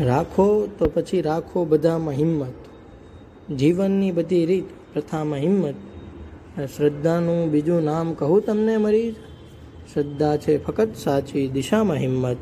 રાખો તો પછી રાખો બધામાં હિંમત. જીવનની બધી રીત પ્રથામાં હિંમત. શ્રદ્ધાનું બીજું નામ કહું તમને મરી શ્રદ્ધા છે ફક્ત સાચી દિશામાં હિંમત.